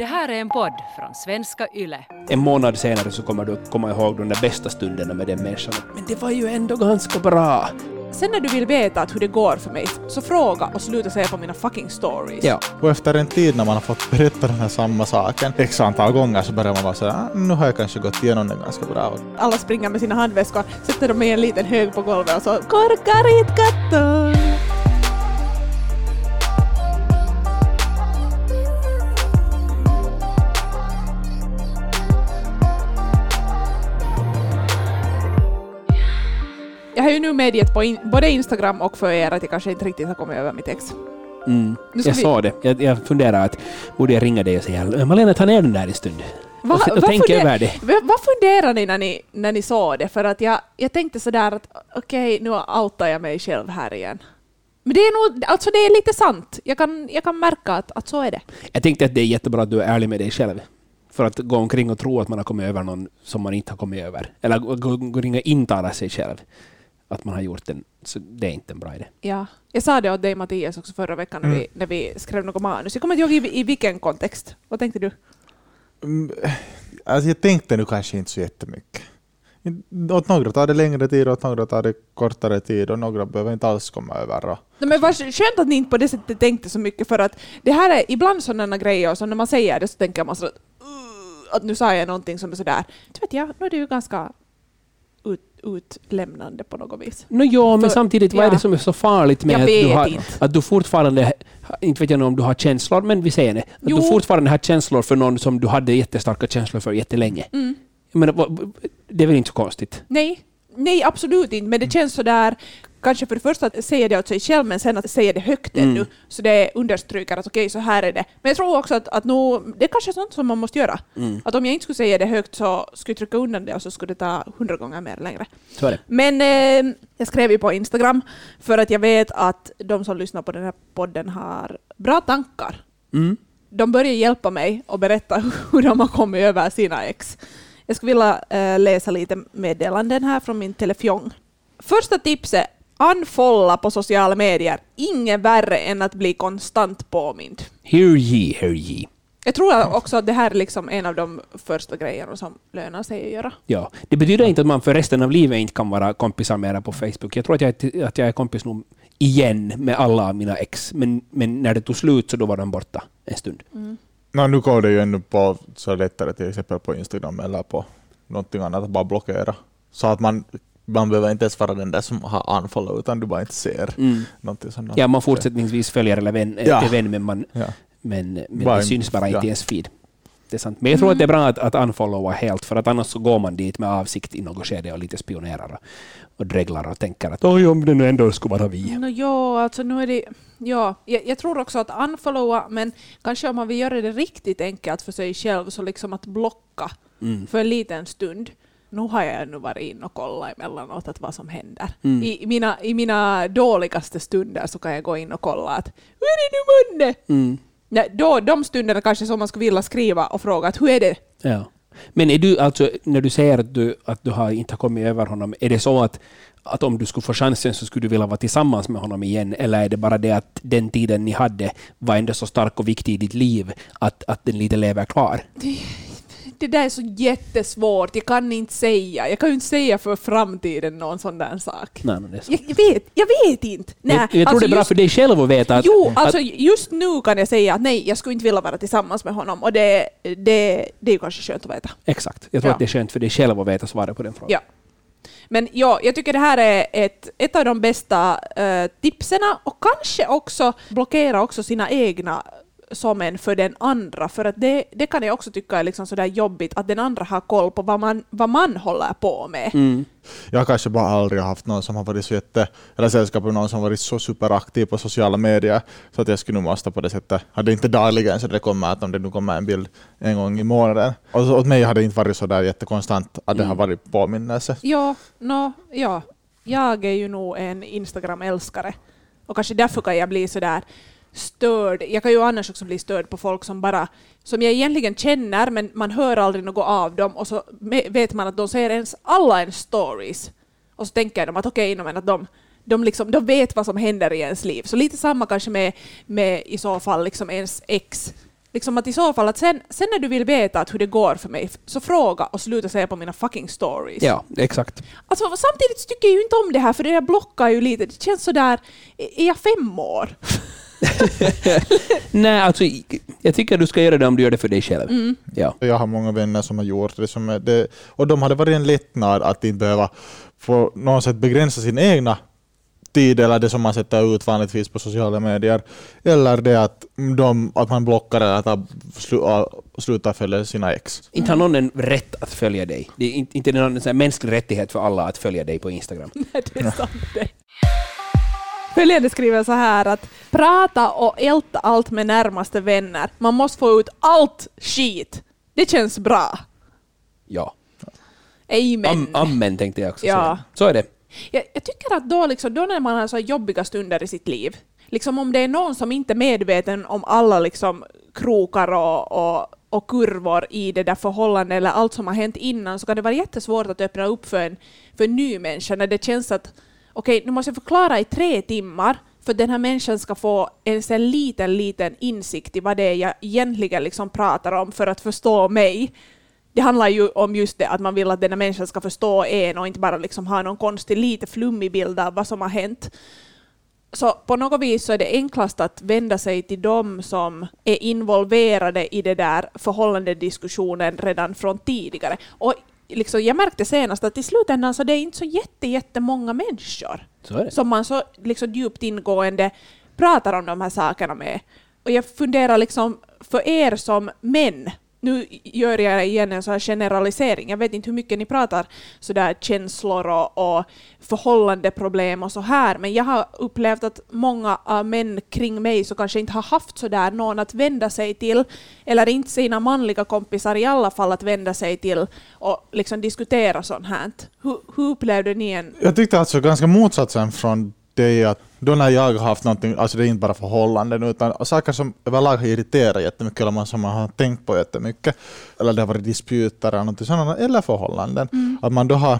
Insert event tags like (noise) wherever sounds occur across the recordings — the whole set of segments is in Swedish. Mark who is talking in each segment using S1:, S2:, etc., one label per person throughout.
S1: Det här är en podd från svenska YLE.
S2: En månad senare så kommer du att komma ihåg de där bästa stunderna med den människan. Men det var ju ändå ganska bra.
S3: Sen när du vill veta att hur det går för mig, så fråga och sluta säga på mina fucking stories.
S2: Ja.
S4: Och efter en tid när man har fått berätta den här samma saken x antal gånger så börjar man vara sådär, ah, nu har jag kanske gått igenom den ganska bra.
S3: Alla springer med sina handväskor, sätter dem i en liten hög på golvet och så korkar hit katton. Har ju nu medgett på in, både Instagram och för er att jag kanske inte riktigt har kommit över mitt ex.
S2: Mm. Jag
S3: vi-
S2: sa det. Jag, jag funderar att borde jag ringa dig och säga Malena, ta ner den där en stund.
S3: Va-
S2: och, och
S3: vad
S2: tänk över det.
S3: Va- Vad funderade ni när ni, när ni såg det? För att jag, jag tänkte sådär att okej, nu outar jag mig själv här igen. Men det är nog, alltså det är lite sant. Jag kan, jag kan märka att, att så är det.
S2: Jag tänkte att det är jättebra att du är ärlig med dig själv. För att gå omkring och tro att man har kommit över någon som man inte har kommit över. Eller gå, gå, gå omkring och intala sig själv att man har gjort den. Så det är inte en bra idé.
S3: Ja. Jag sa det åt dig Mattias också förra veckan när,
S4: Mm.
S3: vi, när vi skrev något manus. Jag kommer inte ihåg i, i vilken kontext. Vad tänkte du?
S4: Mm, Alltså jag tänkte nu kanske inte så jättemycket. Åt några tar det längre tid, åt några tar det kortare tid och några behöver inte alls komma över. Och
S3: Nej, men vad skönt att ni inte på det sättet tänkte så mycket för att det här är ibland sådana grejer som när man säger det så tänker man så att, att nu sa jag någonting som är sådär. Du vet jag, nu är det ju ganska ut, utlämnande på något vis.
S2: No, ja, men
S3: För-
S2: samtidigt, vad är
S3: ja.
S2: det som är så farligt med att du, har, att du fortfarande, inte vet jag om du har känslor, men vi säger det, att
S3: Jo.
S2: du fortfarande har känslor för någon som du hade jättestarka känslor för jättelänge.
S3: Mm.
S2: Vad- det är väl inte så konstigt?
S3: Nej, nej absolut inte, men det känns sådär, kanske för det första att säga det åt sig själv, men sen att säga det högt
S2: Mm.
S3: ännu, så det understryker att okej, så här är det. Men jag tror också att, att nu, det är kanske sånt som man måste göra.
S2: Mm.
S3: Att om jag inte skulle säga det högt så skulle jag trycka undan det och så skulle det ta hundra gånger mer längre.
S2: Är.
S3: Men eh, jag skrev ju på Instagram för att jag vet att de som lyssnar på den här podden har bra tankar.
S2: Mm.
S3: De börjar hjälpa mig och berätta (laughs) hur de har kommit över sina ex. Jag skulle vilja eh, läsa lite meddelanden här från min telefon. Första tipset, unfolla på sociala medier. Ingen värre än att bli konstant påmind.
S2: Hear ye, hear ye.
S3: Jag tror också att det här är liksom en av de första grejerna som lönar sig att göra.
S2: Ja. Det betyder inte att man för resten av livet inte kan vara kompisar mera på Facebook. Jag tror att jag, är- att jag är kompis nog igen med alla mina ex, men, men när det tog slut så då var de borta en stund.
S4: No, nu går det ju ännu på så lättare till exempel på Instagram eller på någonting annat att bara blockera. Så att man, man behöver inte ens vara den där som har unfollow utan du bara inte ser
S2: Mm.
S4: någonting sånt.
S2: Ja, man fortsättningsvis följer eller vän,
S4: Ja.
S2: är vän men, man,
S4: Ja.
S2: men, men
S4: Bara
S2: det syns bara inte
S4: ja.
S2: i ens feed. Det är sant. Men jag tror att det är bra att, att unfollowa helt, för att annars så går man dit med avsikt i något skede och lite spionerar och, dreglar och tänker att oj, om det nu ändå skulle vara vi.
S3: No, ja, alltså nu är det... Ja, jag, jag tror också att unfollowa, men kanske om man vill göra det riktigt enkelt för sig själv, så liksom att blocka
S2: Mm.
S3: för en liten stund. Nu har jag nu varit in och kollat emellanåt att vad som händer.
S2: Mm.
S3: I, mina, I mina dåligaste stunder så kan jag gå in och kolla att hur är det nu månne?
S2: Mm.
S3: Då, de stunderna kanske som man skulle vilja skriva och fråga att hur är det?
S2: Ja. Men är du alltså, när du säger att du, att du har inte har kommit över honom, är det så att, att om du skulle få chansen så skulle du vilja vara tillsammans med honom igen? Eller är det bara det att den tiden ni hade var ändå så stark och viktig i ditt liv att, att den lite lever kvar? (laughs)
S3: Det där är så jättesvårt, jag kan inte säga. Jag kan ju inte säga för framtiden någon sån där sak.
S2: Nej, men det är så.
S3: Jag, jag, vet, jag vet inte. Nej,
S2: jag, jag tror
S3: alltså
S2: det är bra
S3: just-
S2: för dig själv att veta att...
S3: Jo, alltså
S2: att,
S3: just nu kan jag säga att nej, jag skulle inte vilja vara tillsammans med honom och det, det, det är ju kanske skönt att veta.
S2: exakt. Jag tror
S3: Ja.
S2: att det är skönt för dig själv att veta svaret på den frågan.
S3: Ja. Men ja, jag tycker det här är ett, ett av de bästa uh, tipsen och kanske också blockera också sina egna som en för den andra, för att det, det kan jag också tycka är liksom sådär jobbigt att den andra har koll på vad man, vad man håller på med.
S2: Mm.
S4: Jag har kanske bara aldrig haft någon som har varit så jätte, eller sällskap med någon som har varit så superaktiv på sociala medier så att jag skulle nog måste på det sättet, hade inte dagligen så det kommer att om det nu kommer en bild en gång i månaden. Och så, åt mig hade det inte varit så där jättekonstant att det har varit påminnelse.
S3: Ja, no, ja, jag är ju nog en Instagram-älskare och kanske därför kan jag bli sådär störd. Jag kan ju annars också bli störd på folk som bara, som jag egentligen känner men man hör aldrig något av dem och så vet man att de säger ens alla en stories och så tänker de att okej, okay, men att de de, liksom, de vet vad som händer i ens liv. Så lite samma kanske med, med i så fall liksom ens ex. Liksom att i så fall, att sen, sen när du vill veta att hur det går för mig, så fråga och sluta säga på mina fucking stories.
S2: Ja, exakt.
S3: Alltså, samtidigt tycker jag ju inte om det här, för det jag blockar ju lite. Det känns sådär, är jag fem år? (laughs) (laughs)
S2: Nej, alltså jag tycker du ska göra det om du gör det för dig själv.
S3: Mm.
S2: Ja.
S4: Jag har många vänner som har gjort det, som det och de hade varit en lättnad att inte behöva på något sätt begränsa sin egna tid eller det som man sätter ut vanligtvis på sociala medier. Eller det att, de, att man blockar eller att slu, slutar följa sina ex.
S2: Inte har någon en rätt att följa dig. Det är inte, inte någon mänsklig rättighet för alla att följa dig på Instagram. (laughs)
S3: Nej, det är sant det. Följande skriver så här att prata och älta allt med närmaste vänner. Man måste få ut allt skit. Det känns bra.
S2: Ja.
S3: Amen.
S2: Am, amen tänkte jag också
S3: Ja.
S2: säga. Så är det.
S3: Jag, jag tycker att då, liksom, då när man har så jobbiga stunder i sitt liv, liksom om det är någon som inte är medveten om alla liksom, krokar och, och, och kurvor i det där förhållandet eller allt som har hänt innan, så kan det vara jättesvårt att öppna upp för en, för en ny människa när det känns att okej, nu måste jag förklara i tre timmar för att den här människan ska få en liten, liten insikt i vad det är jag egentligen liksom pratar om för att förstå mig. Det handlar ju om just det att man vill att den här människan ska förstå en och inte bara liksom ha någon konstig, lite flummig bild av vad som har hänt. Så på något vis så är det enklast att vända sig till dem som är involverade i det där förhållandediskussionen redan från tidigare. Och liksom, jag märkte senast att i slutändan så det är inte så jätte, jättemånga människor som man så liksom djupt ingående pratar om de här sakerna med. Och jag funderar liksom, för er som män, nu gör jag igen en sån här generalisering, jag vet inte hur mycket ni pratar sådär känslor och, och förhållandeproblem och så här, men jag har upplevt att många av män kring mig så kanske inte har haft sådär någon att vända sig till, eller inte sina manliga kompisar i alla fall att vända sig till och liksom diskutera sånt här. Hur, hur upplevde ni en...
S4: Jag tyckte alltså ganska motsatsen från det att då när jag har haft någonting, alltså det är inte bara förhållanden utan saker som överlag har irriterat jättemycket eller man som man har tänkt på jättemycket eller det har varit disputer eller någonting sådant eller förhållanden. Att man då har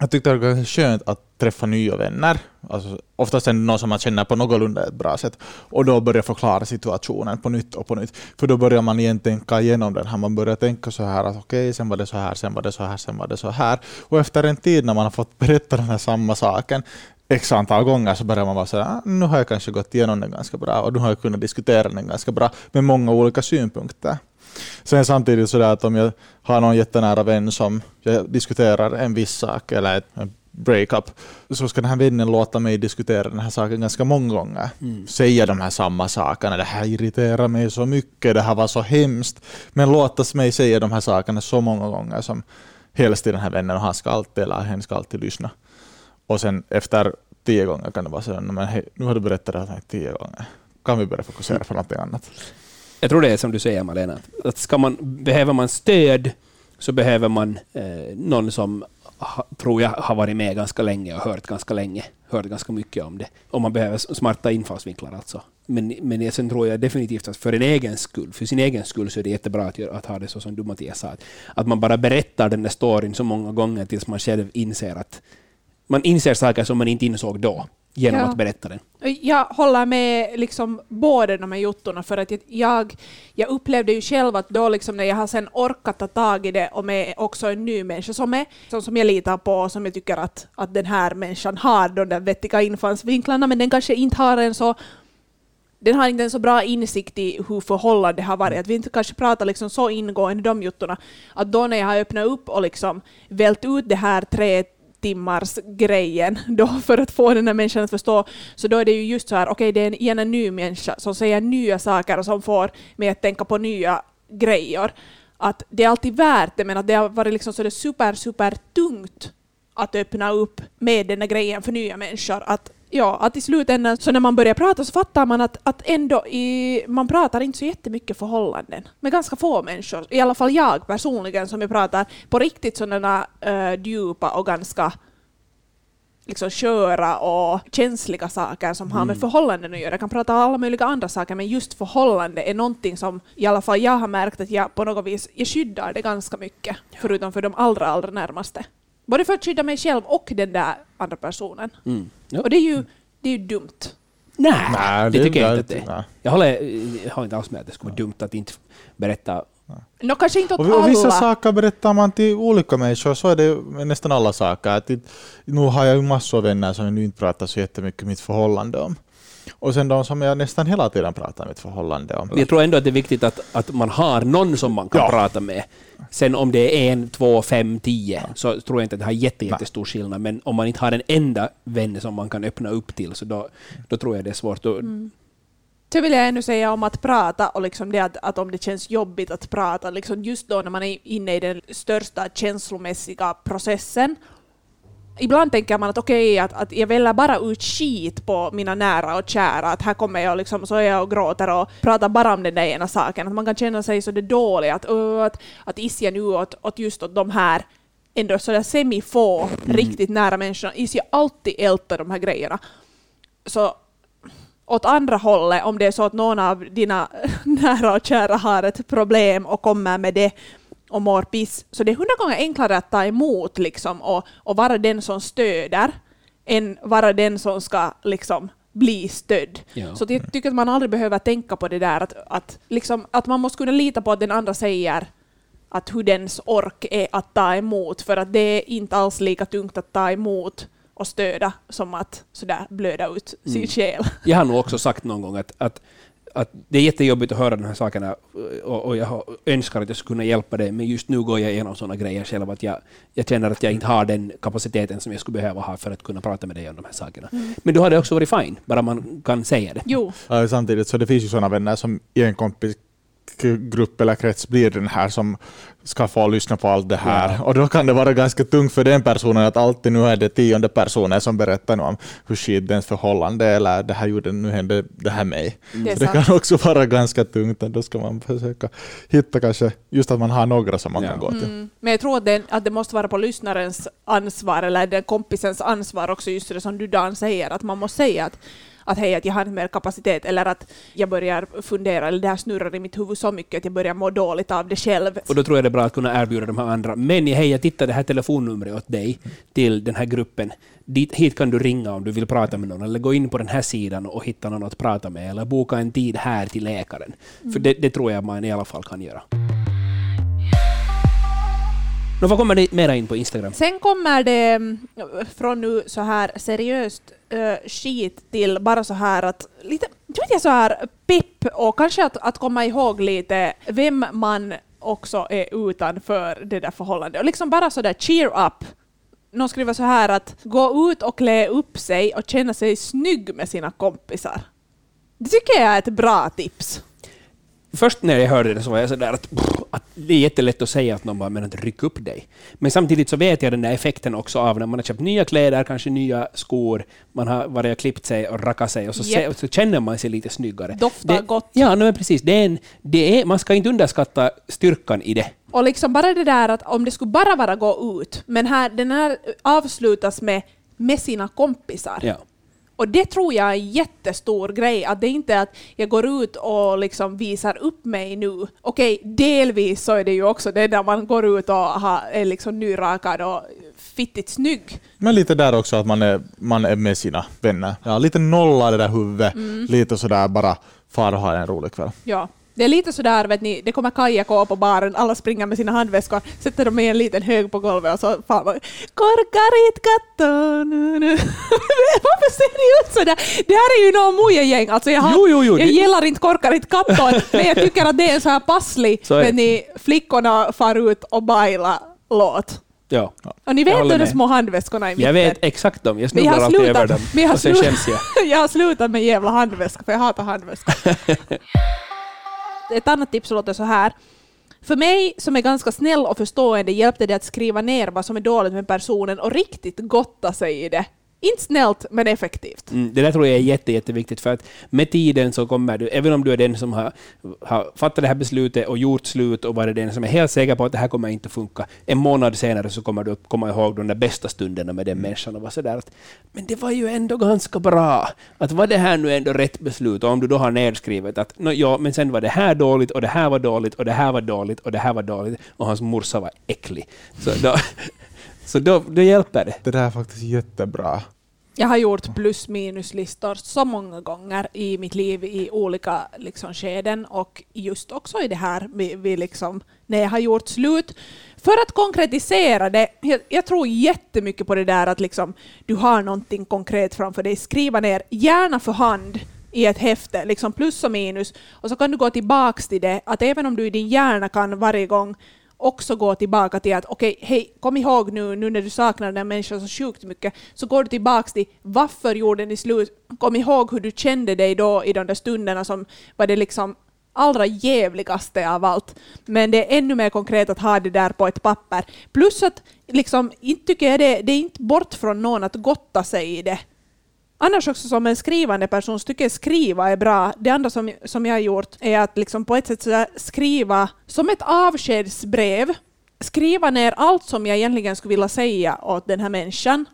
S4: jag tyckte det var ganska skönt att träffa nya vänner. Alltså, oftast är det någon som man känner på någorlunda ett bra sätt. Och då börja förklara situationen på nytt och på nytt. För då börjar man igen tänka igenom den här. Man börjar tänka så här att okej, sen var det så här, sen var det så här, sen var det så här. Och efter en tid när man har fått berätta den här samma saken x antal gånger så börjar man vara såhär, ah, nu har jag kanske gått igenom den ganska bra och nu har jag kunnat diskutera den ganska bra med många olika synpunkter. Sen samtidigt sådär att om jag har någon jättenära vän som jag diskuterar en viss sak eller ett en breakup, så ska den här vännen låta mig diskutera den här saken ganska många gånger. Säga de här samma sakerna, det här irriterar mig så mycket, det här var så hemskt. Men låta mig säga de här sakerna så många gånger som helst till den här vännen och han ska alltid, eller hen ska alltid lyssna. Och sen efter tio gånger kan det vara sådär, men hej, nu har du berättat det här tio gånger. Kan vi börja fokusera på något annat?
S2: Jag tror det är som du säger Malena, att ska man, behöver man stöd så behöver man eh, någon som ha, tror jag har varit med ganska länge och hört ganska länge, hört ganska mycket om det. Och man behöver smarta infallsvinklar alltså. Men, men sen tror jag definitivt att för en egen skull, för sin egen skull så är det jättebra att, att ha det så som du Mattias sa, att, att man bara berättar den där storyn så många gånger tills man själv inser att man inser saker som man inte insåg då genom
S3: Ja.
S2: att berätta den.
S3: Jag håller med liksom båda de här jottorna för att jag, jag upplevde ju själv att då liksom när jag har sen orkat ta tag i det och med också en ny människa som är som, som jag litar på och som jag tycker att, att den här människan har de där vettiga infallsvinklarna men den kanske inte har en så den har inte en så bra insikt i hur förhållandet har varit. Att vi inte kanske pratar liksom så ingående de jottorna. Att då när jag har öppnat upp och liksom vält ut det här tre timmars grejen då (laughs) för att få den här människan att förstå, så då är det ju just så här, okej det är en, igen en ny människa som säger nya saker och som får mig att tänka på nya grejer. Att det är alltid värt det, men att det har varit liksom så det super, super tungt att öppna upp med den här grejen för nya människor. Att, ja, att i slutändan, så när man börjar prata så fattar man att, att ändå i, man pratar inte så jättemycket förhållanden med ganska få människor. I alla fall jag personligen som jag pratar på riktigt sådana uh, djupa och ganska liksom sköra och känsliga saker som har med förhållanden att göra. Jag kan prata om alla möjliga andra saker, men just förhållande är någonting som i alla fall jag har märkt att jag på något vis jag skyddar det ganska mycket, förutom för de allra, allra närmaste. Både för att skydda mig själv och den där andra personen.
S2: Mm. Ja.
S3: Och det är ju, det är ju dumt.
S2: Nej,
S4: Nej,
S2: det,
S4: det-
S2: tycker jag inte att det är. Jag håller, jag håller inte alls med att det skulle vara dumt att inte berätta.
S3: Nå, kanske inte åt
S4: Och, och vissa
S3: alla.
S4: saker berättar man till olika människor, så är det med nästan alla saker. Att nu har jag ju massor av vänner som jag nu inte pratar så jättemycket mitt förhållande om. Och sen de som jag nästan hela tiden pratar mitt förhållande om.
S2: Jag tror ändå att det är viktigt att, att man har någon som man kan
S4: Ja.
S2: prata med. Sen om det är en, två, fem, tio så tror jag inte att det har jätte, jättestor skillnad. Men om man inte har en enda vän som man kan öppna upp till så då, då tror jag det är svårt. Då,
S3: Så vill jag ännu säga om att prata och liksom det att, att om det känns jobbigt att prata, liksom just då när man är inne i den största känslomässiga processen. Ibland tänker man att okej, att, att jag väljer bara ut skit på mina nära och kära, att här kommer jag liksom, så är jag och gråter och pratar bara om den där ena saken, att man kan känna sig så det dåliga, att, att, att is jag nu åt, åt just åt de här ändå sådär semi-få riktigt nära människorna, is jag alltid älta de här grejerna. Så åt andra hållet, om det är så att någon av dina (laughs) nära och kära har ett problem och kommer med det och mår piss, så det är hundra gånger enklare att ta emot liksom, och, och vara den som stöder än vara den som ska liksom, bli stödd.
S2: Ja.
S3: Så jag tycker att man aldrig behöver tänka på det där att, att, liksom, att man måste kunna lita på att den andra säger att hur dens ork är att ta emot, för att det är inte alls lika tungt att ta emot och stöda som att sådär blöda ut sin
S2: Mm.
S3: själ.
S2: Jag har nog också sagt någon gång att, att, att det är jättejobbigt att höra de här sakerna och, och jag önskar att jag skulle kunna hjälpa dig, men just nu går jag igenom sådana grejer själv att jag, jag känner att jag inte har den kapaciteten som jag skulle behöva ha för att kunna prata med dig om de här sakerna. Men då har det också varit fine, bara man kan säga det.
S3: Jo,
S4: Ja, samtidigt så det finns ju sådana vänner som i en kompisgrupp eller krets blir den här som ska få lyssna på allt det här.
S2: Ja.
S4: Och då kan det vara ganska tungt för den personen att alltid nu är det tionde personen som berättar nu om hur skit dens förhållande eller det här gjorde, nu hände det här mig.
S3: det
S4: det kan också vara ganska tungt, då ska man försöka hitta kanske just att man har några som man
S2: Ja.
S4: kan gå till.
S3: Mm. Men jag tror att det, att det måste vara på lyssnarens ansvar, eller den kompisens ansvar också, just det som du Dan säger, att man måste säga att, att hej, att jag har inte mer kapacitet, eller att jag börjar fundera, eller det här snurrar i mitt huvud så mycket att jag börjar må dåligt av det själv.
S2: Och då tror jag det är bra att kunna erbjuda de här andra. Men hej, jag tittar det här telefonnumret åt dig till den här gruppen. Dit, hit kan du ringa om du vill prata med någon, eller gå in på den här sidan och hitta någon att prata med, eller boka en tid här till läkaren. För det, det tror jag man i alla fall kan göra. No, vad kommer det mera in på Instagram?
S3: Sen kommer det mm, från nu så här seriöst uh, skit till bara så här att lite, jag vet jag så här pepp och kanske att, att komma ihåg lite vem man också är utanför det där förhållandet. Och liksom bara så där cheer up. Någon skriver så här att gå ut och klä upp sig och känna sig snygg med sina kompisar. Det tycker jag är ett bra tips.
S2: Först när jag hörde det så var jag sådär att, att det är jättelätt att säga att någon bara men att ryck upp dig. Men samtidigt så vet jag den där effekten också av när man har köpt nya kläder, kanske nya skor, man har varit och klippt sig och rackat sig och så, se, så känner man sig lite snyggare.
S3: Doftar
S2: det,
S3: gott.
S2: Ja, men precis. Det är en, det är, man ska inte underskatta styrkan i det.
S3: Och liksom bara det där att om det skulle bara vara gå ut, men här, den här avslutas med med sina kompisar.
S2: Ja.
S3: Och det tror jag är en jättestor grej, att det inte är att jag går ut och liksom visar upp mig nu. Okej, delvis så är det ju också det där man går ut och har, är liksom nyrakad och fittigt snygg.
S4: Men lite där också att man är, man är med sina vänner. Ja, lite nolla det där huvudet, lite sådär bara far och ha en rolig kväll.
S3: Ja. Det är lite sådär, vet ni, det kommer Kaja gå på baren, alla springer med sina handväskor, sätter dem i en liten hög på golvet och så fan man, korkarit katto, nu, (laughs) nu. Varför ser ni ut sådär? Det här är ju någon mujegäng, alltså jag, har,
S2: Jo, jo, jo,
S3: jag
S2: det-
S3: gillar inte korkarit katto, (laughs) men jag tycker att det är en så här passlig,
S2: Så är
S3: ni, flickorna far ut och baila låt.
S2: Ja.
S3: Och ni vet de små handväskorna i mitten?
S2: Jag vet exakt dem. Jag snubblar alltid över dem.
S3: men jag har,
S2: Och sen
S3: slu-
S2: skäms jag. (laughs)
S3: jag har slutat med jävla handväska, för jag hatar handväskor. Ett annat tips låter så här. För mig som är ganska snäll och förstående hjälpte det att skriva ner vad som är dåligt med personen och riktigt gotta sig i det. Inte snällt, men effektivt.
S2: Mm, det där tror jag är jätte, jätteviktigt, för att med tiden så kommer du, även om du är den som har, har fattat det här beslutet och gjort slut och varit den som är helt säker på att det här kommer inte funka, en månad senare så kommer du att komma ihåg de där bästa stunderna med den människan och vara sådär att men det var ju ändå ganska bra. Att var det här nu ändå rätt beslut? Och om du då har nedskrivet att no, ja, men sen var det här dåligt och det här var dåligt och det här var dåligt och det här var dåligt och hans morsa var äcklig. Så då, så då, då hjälper det.
S4: Det där är faktiskt jättebra.
S3: Jag har gjort plus minuslistor så många gånger i mitt liv i olika liksom, skeden och just också i det här vi, vi liksom, när jag har gjort slut. För att konkretisera det, jag, jag tror jättemycket på det där att liksom, du har någonting konkret framför dig, skriva ner, gärna för hand i ett häfte, liksom plus och minus, och så kan du gå tillbaks till det, att även om du i din hjärna kan varje gång också gå tillbaka till att okej, okay, hej, kom ihåg nu, nu när du saknar den människan så sjukt mycket, så går du tillbaka till varför gjorde ni slut? Kom ihåg hur du kände dig då i de där stunderna som var det liksom allra jävligaste av allt. Men det är ännu mer konkret att ha det där på ett papper. Plus att liksom, inte tycker jag det, det är inte bort från någon att gotta sig i det. Annars också som en skrivande person så tycker jag skriva är bra. Det andra som, som jag har gjort är att liksom på ett sätt skriva som ett avskedsbrev. Skriva ner allt som jag egentligen skulle vilja säga åt den här människan.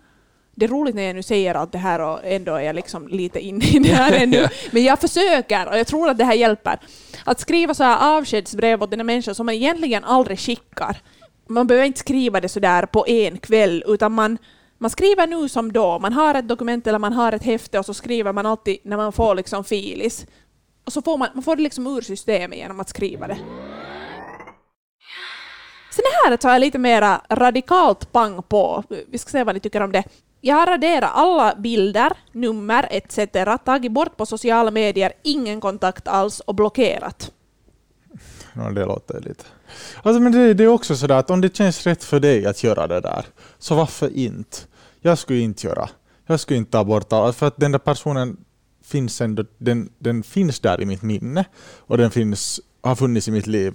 S3: Det är roligt när jag nu säger allt det här och ändå är jag liksom lite inne i det här (laughs) ännu. Men jag försöker och jag tror att det här hjälper. Att skriva så här avskedsbrev åt den här människan som man egentligen aldrig skickar. Man behöver inte skriva det så där på en kväll utan man man skriver nu som då, man har ett dokument eller man har ett häfte och så skriver man alltid när man får liksom filis. Och så får man, man får det liksom ur systemet genom att skriva det. Sen här tar jag lite mera radikalt pang på. Vi ska se vad ni tycker om det. Jag har raderat alla bilder, nummer etc. tagit bort på sociala medier, ingen kontakt alls och blockerat.
S4: Det låter lite... Alltså, men det, det är också sådär att om det känns rätt för dig att göra det där, så varför inte? Jag skulle inte göra. Jag skulle inte ta bort allt, för att den där personen finns ändå, den, den finns där i mitt minne och den finns, har funnits i mitt liv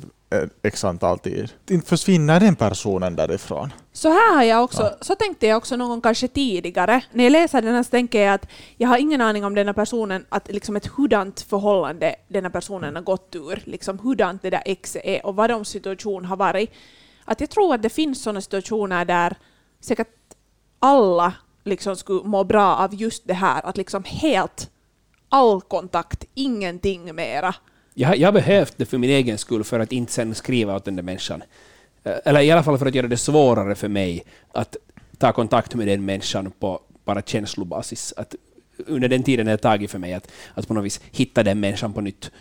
S4: x antal tid. Inte försvinner den personen därifrån.
S3: Så här har jag också, ja. så tänkte jag också någon gång kanske tidigare. När jag läser den här så tänker jag att jag har ingen aning om denna personen, att liksom ett hurdant förhållande denna personen har gått ur, liksom hurdant det där exet är och vad de situation har varit. Att jag tror att det finns sådana situationer där säkert alla liksom skulle må bra av just det här, att liksom helt all kontakt, ingenting mera
S2: jag, jag har behövt det för min egen skull för att inte sen skriva åt den där människan. Eh, eller i alla fall för att göra det svårare för mig att ta kontakt med den människan på bara känslobasis. Att under den tiden det har tagit för mig att, att på något vis hitta den människan på nytt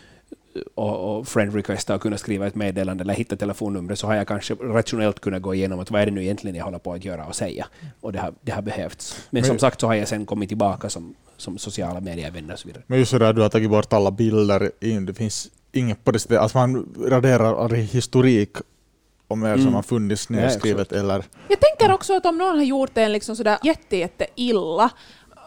S2: och, och friend requesta och kunna skriva ett meddelande eller hitta telefonnumret så har jag kanske rationellt kunnat gå igenom att vad är det nu egentligen jag håller på att göra och säga. Och det har, det har behövts. Men, Men som sagt så har jag sen kommit tillbaka som, som sociala medievänner och så vidare.
S4: Men just det du har tagit bort alla bilder, det finns inget på det sättet, alltså man raderar all historik om er mm. som har funnits nedskrivet ja, eller...
S3: Jag tänker också att om någon har gjort en liksom sådär jätte, jätte illa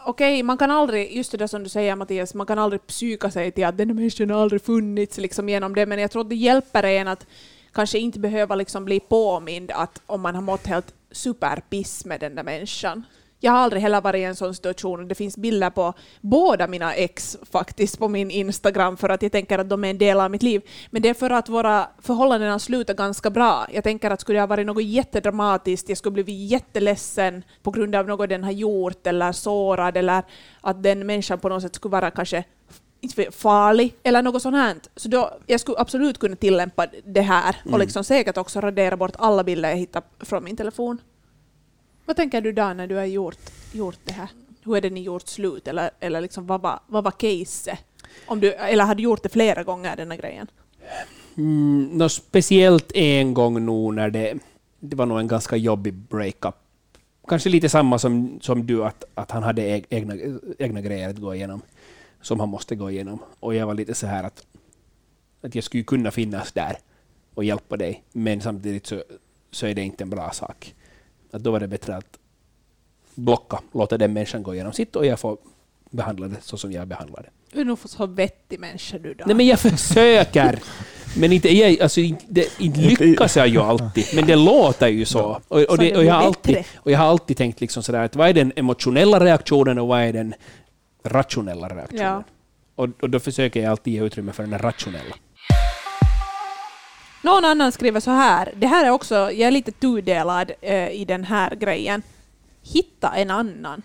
S3: okej, man kan aldrig, just det där som du säger Mattias, man kan aldrig psyka sig till att den människan har aldrig funnits liksom genom det, men jag tror att det hjälper en att kanske inte behöva liksom bli påmind att om man har mått helt superpiss med den där människan. Jag har aldrig heller varit i en sån situation. Det finns bilder på båda mina ex faktiskt på min Instagram för att jag tänker att de är en del av mitt liv. Men det är för att våra förhållanden har slutat ganska bra. Jag tänker att skulle det ha varit något jättedramatiskt, jag skulle blivit jätteledsen på grund av något den har gjort eller sårad eller att den människan på något sätt skulle vara kanske farlig eller något sånt här. Så då, jag skulle absolut kunna tillämpa det här och mm. liksom säkert också radera bort alla bilder jag hittar från min telefon. Vad tänker du då när du har gjort, gjort det här? Hur är det ni gjort slut? Eller, eller liksom, vad, var, vad var caset? Om du, eller har du gjort det flera gånger, den här grejen?
S2: Mm, no, speciellt en gång nu när det, det var nog en ganska jobbig breakup. Kanske lite samma som, som du, att, att han hade egna, egna grejer att gå igenom, som han måste gå igenom. Och jag var lite så här att, att jag skulle kunna finnas där och hjälpa dig, men samtidigt så, så är det inte en bra sak. Att då var det bättre att blocka, låta den människan gå igenom sitt och jag får behandla det så som jag behandlar det.
S3: Du är nog så vettig människa du då.
S2: Nej men jag försöker! Men inte, jag, alltså, inte, inte lyckas jag ju alltid, men det låter ju så. Och, och, det, och, jag, har alltid, och jag har alltid tänkt liksom sådär att vad är den emotionella reaktionen och vad är den rationella reaktionen? Ja. Och, och då försöker jag alltid ge utrymme för den rationella.
S3: Någon annan skriver så här, det här är också, jag är lite tudelad eh, i den här grejen. Hitta en annan.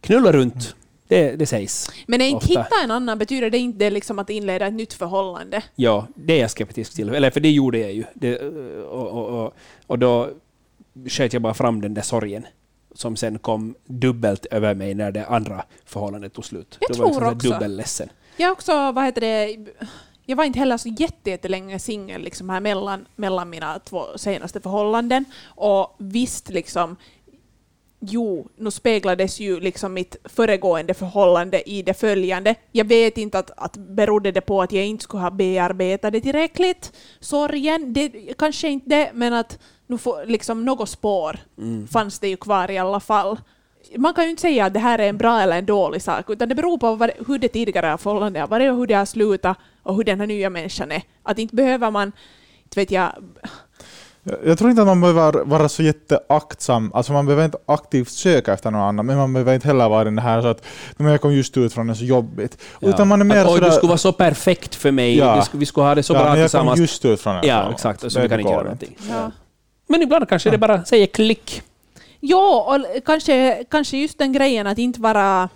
S2: Knulla runt, det, det sägs.
S3: Men är inte hitta en annan, betyder det inte liksom att inleda ett nytt förhållande?
S2: Ja, det är jag skeptisk till. Eller för det gjorde jag ju. Det, och, och, och, och då sköt jag bara fram den där sorgen som sen kom dubbelt över mig när det andra förhållandet tog slut.
S3: Jag
S2: Då var jag
S3: tror också.
S2: dubbelledsen.
S3: Jag också, vad heter det, jag var inte heller så jätte- jättelänge singel liksom här mellan, mellan mina två senaste förhållanden. Och visst, liksom, jo, nu speglades ju liksom mitt föregående förhållande i det följande. Jag vet inte att, att berodde det på att jag inte skulle ha bearbetat det tillräckligt, sorgen, det, kanske inte det, men att nu får, liksom något spår fanns det ju kvar i alla fall. Man kan ju inte säga att det här är en bra eller en dålig sak, utan det beror på vad, hur det tidigare förhållandet har varit och hur det har slutat och hur den här nya människan är. Att inte behöver man, inte vet jag,
S4: Jag, tror inte att man behöver vara så jätteaktsam, alltså man behöver inte aktivt söka efter någon annan, men man behöver inte heller vara den här så att "Men jag kom just ut från det så jobbigt. Utan man är mer
S2: att, oj,
S4: sådär...
S2: du skulle vara så perfekt för mig,
S4: Ja.
S2: skulle, vi skulle ha det så
S4: ja,
S2: bra
S4: men jag kom
S2: tillsammans.
S4: just ut från det.
S2: Ja, exakt. Så vi kan inte göra någonting.
S3: ja.
S2: Men ibland kanske det bara säger klick.
S3: Ja, och kanske, kanske just den grejen att inte vara,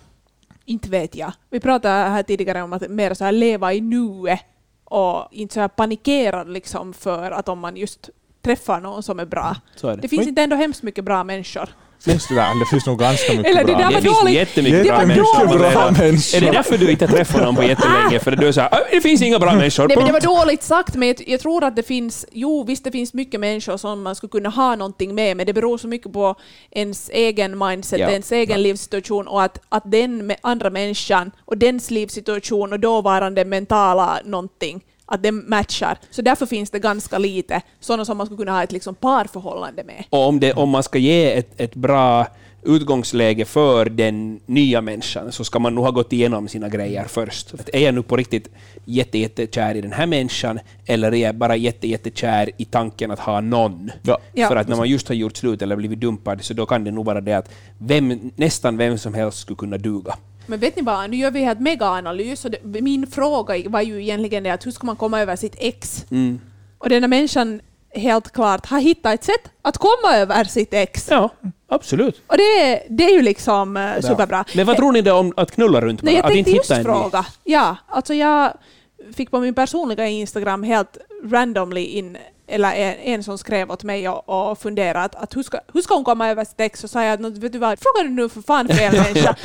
S3: inte vet jag. Vi pratade här tidigare om att mer så här leva i nuet och inte så här panikera liksom för att om man just träffar någon som är bra.
S2: Är det.
S3: Det finns
S4: Oj.
S3: inte ändå hemskt mycket bra människor.
S4: Finns det där? Det finns nog ganska mycket
S3: Eller det
S4: bra.
S3: där
S2: det
S3: var
S2: finns
S3: dåligt.
S2: jättemycket
S3: Det
S2: bra människor.
S4: Bra människor.
S2: Är det därför du inte har träffat någon på jättelänge? För du sa att det finns inga bra människor.
S3: Nej, men det
S2: punkt."
S3: var dåligt sagt, men jag, tror att det finns, jo visst det finns mycket människor som man skulle kunna ha någonting med, men det beror så mycket på ens egen mindset,
S2: Ja.
S3: ens egen livssituation och att, att den andra människan och dens livssituation och dåvarande mentala någonting, att det matchar. Så därför finns det ganska lite sådana som man skulle kunna ha ett liksom parförhållande med.
S2: Och om, det, om man ska ge ett, ett bra utgångsläge för den nya människan så ska man nog ha gått igenom sina grejer först. Att är jag nu på riktigt jätte, jättekär i den här människan eller är jag bara jätte, jättekär i tanken att ha någon?
S4: Ja.
S3: Ja.
S2: För att när man just har gjort slut eller blivit dumpad så då kan det nog vara det att vem, nästan vem som helst skulle kunna duga.
S3: Men vet ni vad, nu gör vi ett megaanalys och det, min fråga var ju egentligen det att hur ska man komma över sitt ex?
S2: Mm.
S3: Och den här människan helt klart har hittat ett sätt att komma över sitt ex.
S2: Ja, absolut.
S3: Och det, är- det är ju liksom uh, superbra.
S2: Men vad tror ni då om att knulla runt
S3: Nej,
S2: bara?
S3: jag
S2: Att
S3: tänkte
S2: inte
S3: just fråga. Ja, alltså jag fick på min personliga Instagram helt randomly in eller en, en som skrev åt mig och, och funderade att, att hur, ska, hur ska hon komma över sitt ex? Och sa jag att vet du vad, frågar du nu för fan fel människa?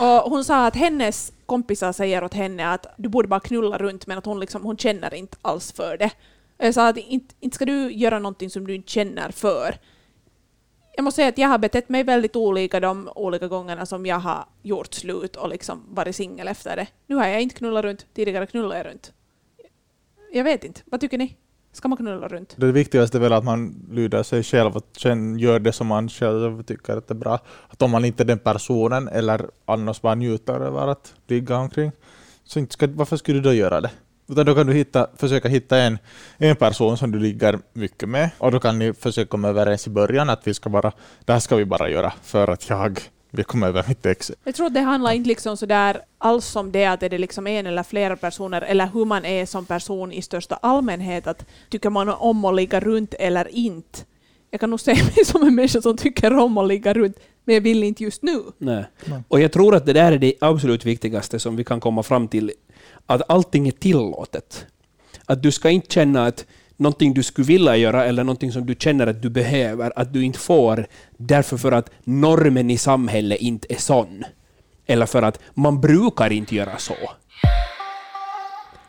S3: och hon sa att hennes kompisar säger åt henne att du borde bara knulla runt men att hon, liksom, hon känner inte alls för det. Jag sa att inte, inte ska du göra någonting som du inte känner för. Jag måste säga att jag har betett mig väldigt olika de olika gångerna som jag har gjort slut och liksom varit singel efter det. Nu har jag inte knullat runt, tidigare knullade jag runt. Jag vet inte, vad tycker ni? Ska man knulla runt?
S4: Det viktigaste är väl att man lyder sig själv och sen gör det som man själv tycker att det är bra. Att om man inte är den personen eller annars bara njuter över att ligga omkring, så inte ska, varför skulle du då göra det? Utan då kan du hitta, försöka hitta en, en person som du ligger mycket med och då kan ni försöka komma överens i början att vi ska bara, det här ska vi bara göra för att jag vill komma över mitt ex.
S3: Jag tror att det handlar inte liksom sådär alls om det att är det liksom en eller flera personer eller hur man är som person i största allmänhet. Att tycker man om att ligga runt eller inte. Jag kan nog se (laughs) mig som en människa som tycker om att ligga runt men jag vill inte just nu.
S2: Nej. Och jag tror att det där är det absolut viktigaste som vi kan komma fram till. Att allting är tillåtet. Att du ska inte känna att någonting du skulle vilja göra eller någonting som du känner att du behöver, att du inte får därför för att normen i samhället inte är sån. Eller för att man brukar inte göra så.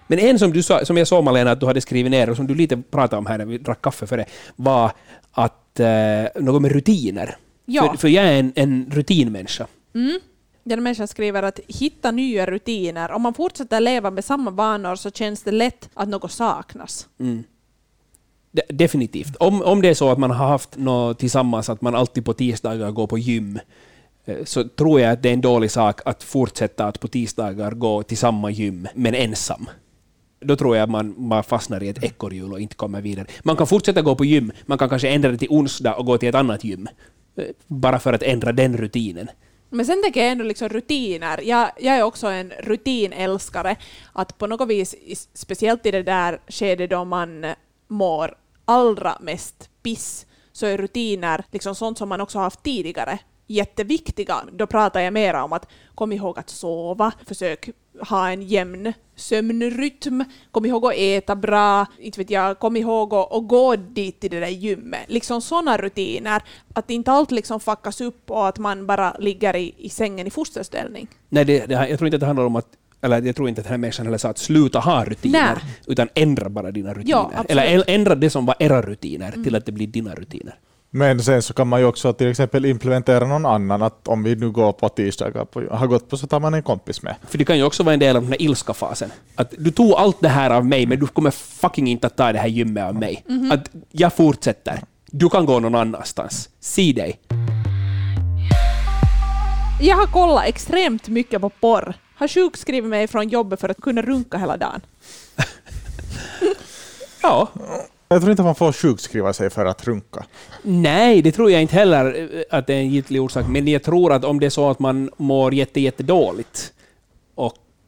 S2: Men en som, du sa, som jag såg Malena att du hade skrivit ner och som du lite pratade om här när vi drack kaffe för det, var att eh, något med rutiner.
S3: Ja.
S2: För, för jag är en, en rutinmänniska.
S3: Mm. Den människan skriver att hitta nya rutiner. Om man fortsätter leva med samma vanor så känns det lätt att något saknas.
S2: Mm. De, definitivt. Om, om det är så att man har haft något tillsammans, att man alltid på tisdagar går på gym, eh, så tror jag att det är en dålig sak att fortsätta att på tisdagar gå till samma gym, men ensam. Då tror jag att man, man fastnar i ett ekorrhjul och inte kommer vidare. Man kan fortsätta gå på gym, man kan kanske ändra det till onsdag och gå till ett annat gym. Eh, bara för att ändra den rutinen.
S3: Men sen tänker jag ändå liksom rutiner. Jag, jag är också en rutinälskare. Att på något vis, speciellt i det där skedet då man mår allra mest piss, så är rutiner liksom sånt som man också har haft tidigare jätteviktiga. Då pratar jag mer om att kom ihåg att sova, försök ha en jämn sömnrytm, kom ihåg att äta bra, inte vet jag, kom ihåg att, att gå dit till det där gymmet. Liksom sådana rutiner, att inte allt liksom fuckas upp och att man bara ligger i, i sängen i fosterställning.
S2: Nej, det, det, jag tror inte att det handlar om att eller jag tror inte att den här människan heller sa att sluta ha rutiner,
S3: Nej.
S2: utan ändra bara dina rutiner.
S3: absolut.
S2: eller ändra det som var era rutiner till att det blir dina rutiner.
S4: Men sen så kan man ju också till exempel implementera någon annan, att om vi nu går på tisdagar, på, har gått på så tar man en kompis med.
S2: För det kan ju också vara en del av den här ilska-fasen. Att du tog allt det här av mig, men du kommer fucking inte att ta det här gymmet av mig. Att jag fortsätter. Du kan gå någon annanstans. Se dig.
S3: Jag har kollat extremt mycket på porr. Har sjukskrivit mig från jobbet för att kunna runka hela dagen. (laughs)
S2: Ja.
S4: Jag tror inte man får sjukskriva sig för att runka.
S2: Nej, det tror jag inte heller eh, att det är en giltig orsak. Men jag tror att om det är så att man mår jätte, jätte dåligt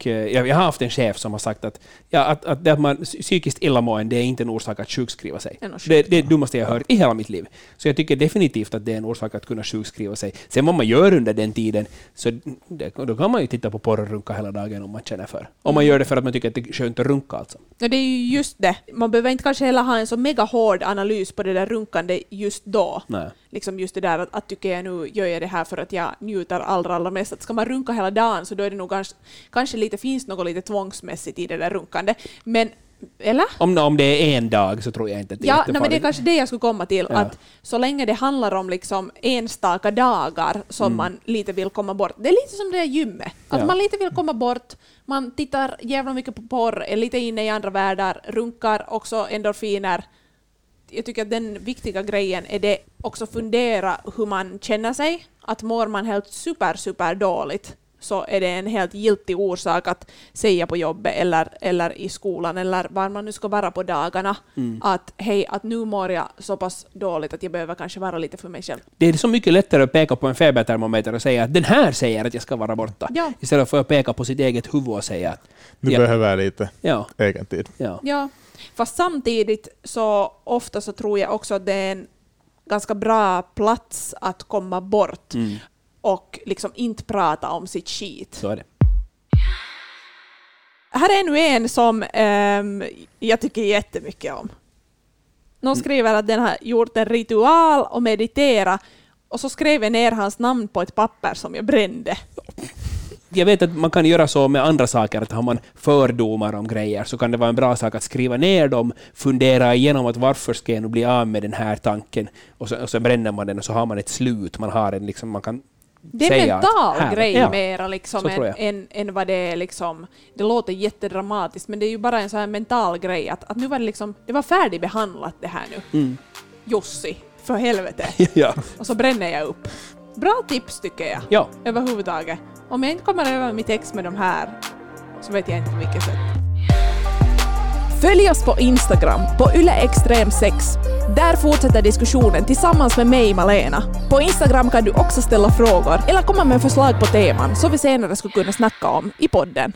S2: och eh, jag, har haft en chef som har sagt att, ja, att, att det att man psykiskt illamående är inte en orsak att sjukskriva sig.
S3: Det,
S2: det är det dummaste jag har hört i hela mitt liv. Så jag tycker definitivt att det är en orsak att kunna sjukskriva sig. Sen vad man gör under den tiden, så det, då kan man ju titta på porr och runka hela dagen om man känner för. Om man gör det för att man tycker att det är skönt att runka alltså.
S3: Ja, det är ju just det. Man behöver inte kanske heller ha en så mega hård analys på det där runkande just då.
S2: Nej.
S3: Liksom just det där att, att tycker jag nu gör jag det här för att jag njuter allra, allra mest. Att ska man runka hela dagen så då är det nog kanske, kanske lite, finns något lite tvångsmässigt i det där runkande. Men, eller?
S2: Om, om det är en dag så tror jag inte att det är
S3: Ja, nej, men det är kanske det jag skulle komma till.
S2: Ja.
S3: Att så länge det handlar om liksom enstaka dagar som
S2: Mm.
S3: man lite vill komma bort. Det är lite som det där gymmet. Att
S2: Ja.
S3: man lite vill komma bort, man tittar jävla mycket på porr, är lite inne i andra världar, runkar, också endorfiner. Jag tycker att den viktiga grejen är det också fundera hur man känner sig. Att mår man helt super, super dåligt så är det en helt giltig orsak att säga på jobbet eller, eller i skolan eller var man nu ska vara på dagarna
S2: Mm.
S3: att hej, att nu mår jag så pass dåligt att jag behöver kanske vara lite för mig själv.
S2: Det är så mycket lättare att peka på en febertermometer och säga att den här säger att jag ska vara borta.
S3: Ja.
S2: Istället för att peka på sitt eget huvud och säga att
S4: Nu
S2: Ja.
S4: behöver jag lite
S2: ja,
S4: egen tid.
S2: ja.
S3: Ja, fast samtidigt så ofta så tror jag också att det är en ganska bra plats att komma bort
S2: Mm,
S3: och liksom inte prata om sitt skit.
S2: så är det.
S3: Här är nu en som ehm, jag tycker jättemycket om. Någon skriver att den har gjort en ritual och meditera och så skrev jag ner hans namn på ett papper som jag brände.
S2: Jag vet att man kan göra så med andra saker, att har man fördomar om grejer så kan det vara en bra sak att skriva ner dem, fundera igenom att varför ska jag nu bli av med den här tanken och så, och så bränner man den och så har man ett slut, man har en liksom, man kan
S3: Det är en mental
S2: här-
S3: grej
S2: ja.
S3: mera liksom än, än, än vad det är liksom. Det låter jättedramatiskt men det är ju bara en sån här mental grej att, att nu var det liksom, det var färdigbehandlat det här nu.
S2: Mm.
S3: Jussi, för helvete. (laughs)
S2: ja.
S3: Och så bränner jag upp. Bra tips tycker jag.
S2: ja.
S3: Överhuvudtaget. Om jag inte kommer över mitt ex med de här så vet jag inte på vilket sätt. Följ oss på Instagram, på yleextrem6. Där fortsätter diskussionen tillsammans med mig, Malena. På Instagram kan du också ställa frågor eller komma med förslag på teman som vi senare skulle kunna snacka om i podden.